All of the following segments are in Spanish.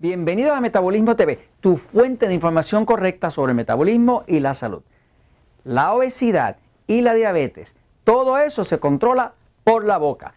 Bienvenidos a Metabolismo TV, tu fuente de información correcta sobre el metabolismo y la salud. La obesidad y la diabetes, todo eso se controla por la boca,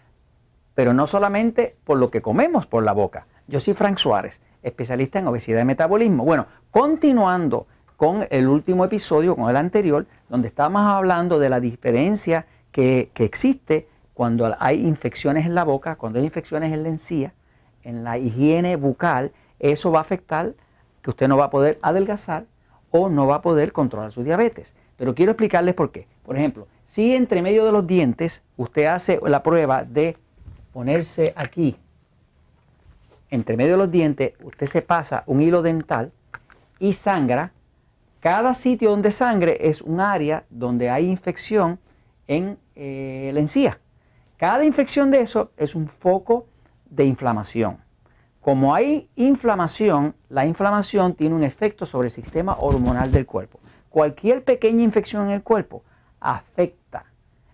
pero no solamente por lo que comemos por la boca. Yo soy Frank Suárez, especialista en obesidad y metabolismo. Bueno, continuando con el último episodio, con el anterior, donde estábamos hablando de la diferencia que, que existe cuando hay infecciones en la boca, cuando hay infecciones en la encía, en la higiene bucal eso va a afectar que usted no va a poder adelgazar o no va a poder controlar su diabetes. Pero quiero explicarles por qué. Por ejemplo, si entre medio de los dientes usted hace la prueba de ponerse aquí, entre medio de los dientes, usted se pasa un hilo dental y sangra, cada sitio donde sangre es un área donde hay infección en eh, la encía. Cada infección de eso es un foco de inflamación. Como hay inflamación, la inflamación tiene un efecto sobre el sistema hormonal del cuerpo. Cualquier pequeña infección en el cuerpo afecta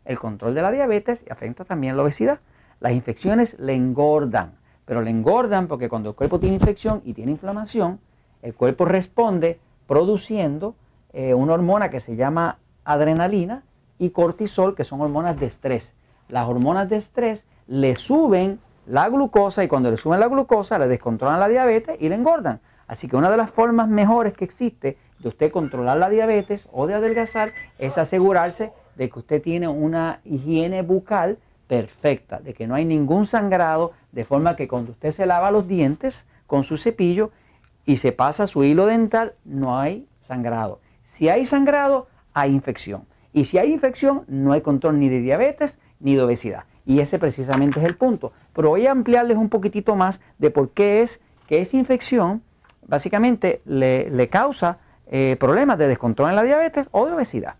el control de la diabetes y afecta también la obesidad. Las infecciones le engordan, pero le engordan porque cuando el cuerpo tiene infección y tiene inflamación, el cuerpo responde produciendo eh, una hormona que se llama adrenalina y cortisol, que son hormonas de estrés. Las hormonas de estrés le suben la glucosa y cuando le suben la glucosa le descontrolan la diabetes y le engordan. Así que una de las formas mejores que existe de usted controlar la diabetes o de adelgazar es asegurarse de que usted tiene una higiene bucal perfecta, de que no hay ningún sangrado, de forma que cuando usted se lava los dientes con su cepillo y se pasa su hilo dental, no hay sangrado. Si hay sangrado, hay infección. Y si hay infección, no hay control ni de diabetes ni de obesidad. Y ese precisamente es el punto. Pero voy a ampliarles un poquitito más de por qué es que esa infección básicamente le, causa eh, problemas de descontrol en la diabetes o de obesidad.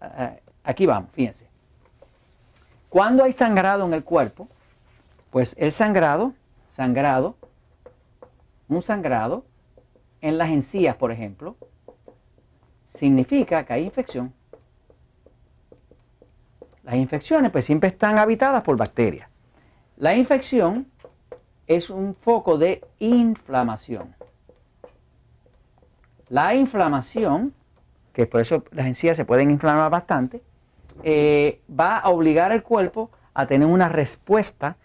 Eh, aquí vamos, fíjense. Cuando hay sangrado en el cuerpo, pues el sangrado, sangrado, un sangrado en las encías, por ejemplo, significa que hay infección. Las infecciones pues siempre están habitadas por bacterias. La infección es un foco de inflamación. La inflamación, que por eso las encías se pueden inflamar bastante, eh, va a obligar al cuerpo a tener una respuesta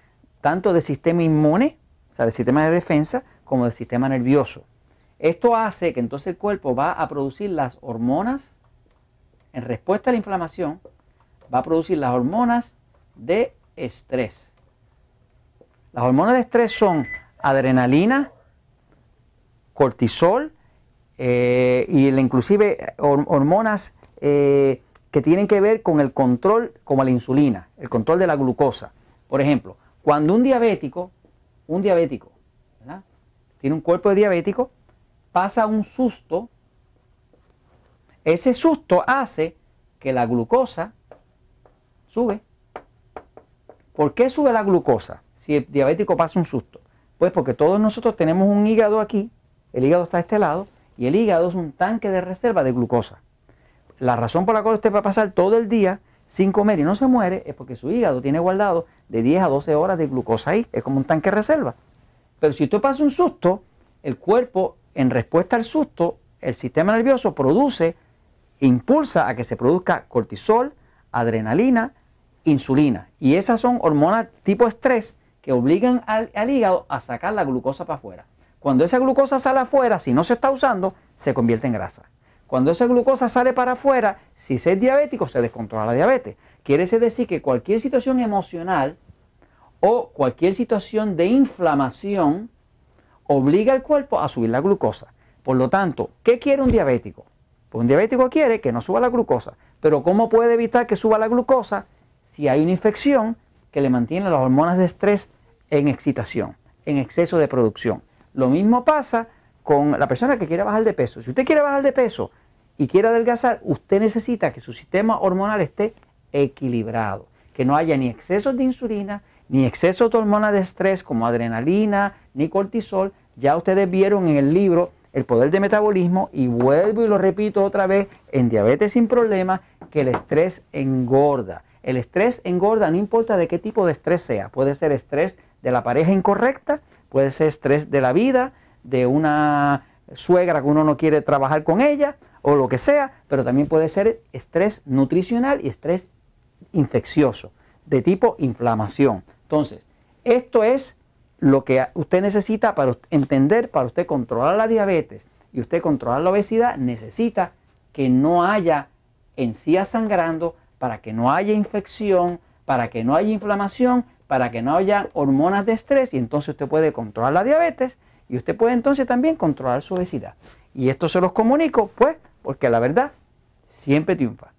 tanto del sistema inmune, o sea, del sistema de defensa, como del sistema nervioso. Esto hace que entonces el cuerpo va a producir las hormonas en respuesta a la inflamación va a producir las hormonas de estrés. Las hormonas de estrés son adrenalina, cortisol eh, y inclusive hormonas eh, que tienen que ver con el control, como la insulina, el control de la glucosa. Por ejemplo, cuando un diabético, un diabético, tiene un cuerpo de diabético, pasa un susto, ese susto hace que la glucosa sube. ¿Por qué sube la glucosa si el diabético pasa un susto? Pues porque todos nosotros tenemos un hígado aquí, el hígado está a este lado, y el hígado es un tanque de reserva de glucosa. La razón por la cual usted va a pasar todo el día sin comer y no se muere es porque su hígado tiene guardado de 10 a 12 horas de glucosa ahí, es como un tanque de reserva. Pero si usted pasa un susto, el cuerpo, en respuesta al susto, el sistema nervioso produce, impulsa a que se produzca cortisol, adrenalina, insulina. Y esas son hormonas tipo estrés que obligan al, hígado a sacar la glucosa para afuera. Cuando esa glucosa sale afuera, si no se está usando, se convierte en grasa. Cuando esa glucosa sale para afuera, si se es diabético, se descontrola la diabetes. Quiere decir que cualquier situación emocional o cualquier situación de inflamación obliga al cuerpo a subir la glucosa. Por lo tanto, ¿qué quiere un diabético? Pues un diabético quiere que no suba la glucosa. Pero ¿cómo puede evitar que suba la glucosa? si hay una infección que le mantiene las hormonas de estrés en excitación, en exceso de producción. Lo mismo pasa con la persona que quiere bajar de peso. Si usted quiere bajar de peso y quiere adelgazar, usted necesita que su sistema hormonal esté equilibrado, que no haya ni excesos de insulina, ni excesos de hormonas de estrés como adrenalina, ni cortisol. Ya ustedes vieron en el libro El poder de metabolismo y vuelvo y lo repito otra vez en diabetes sin problemas que el estrés engorda el estrés engorda, no importa de qué tipo de estrés sea. Puede ser estrés de la pareja incorrecta, puede ser estrés de la vida, de una suegra que uno no quiere trabajar con ella o lo que sea, pero también puede ser estrés nutricional y estrés infeccioso de tipo inflamación. Entonces, esto es lo que usted necesita para entender, para usted controlar la diabetes y usted controlar la obesidad, necesita que no haya encías sangrando, para que no haya infección, para que no haya inflamación, para que no haya hormonas de estrés y entonces usted puede controlar la diabetes y usted puede entonces también controlar su obesidad. Y esto se los comunico, pues, porque la verdad siempre triunfa.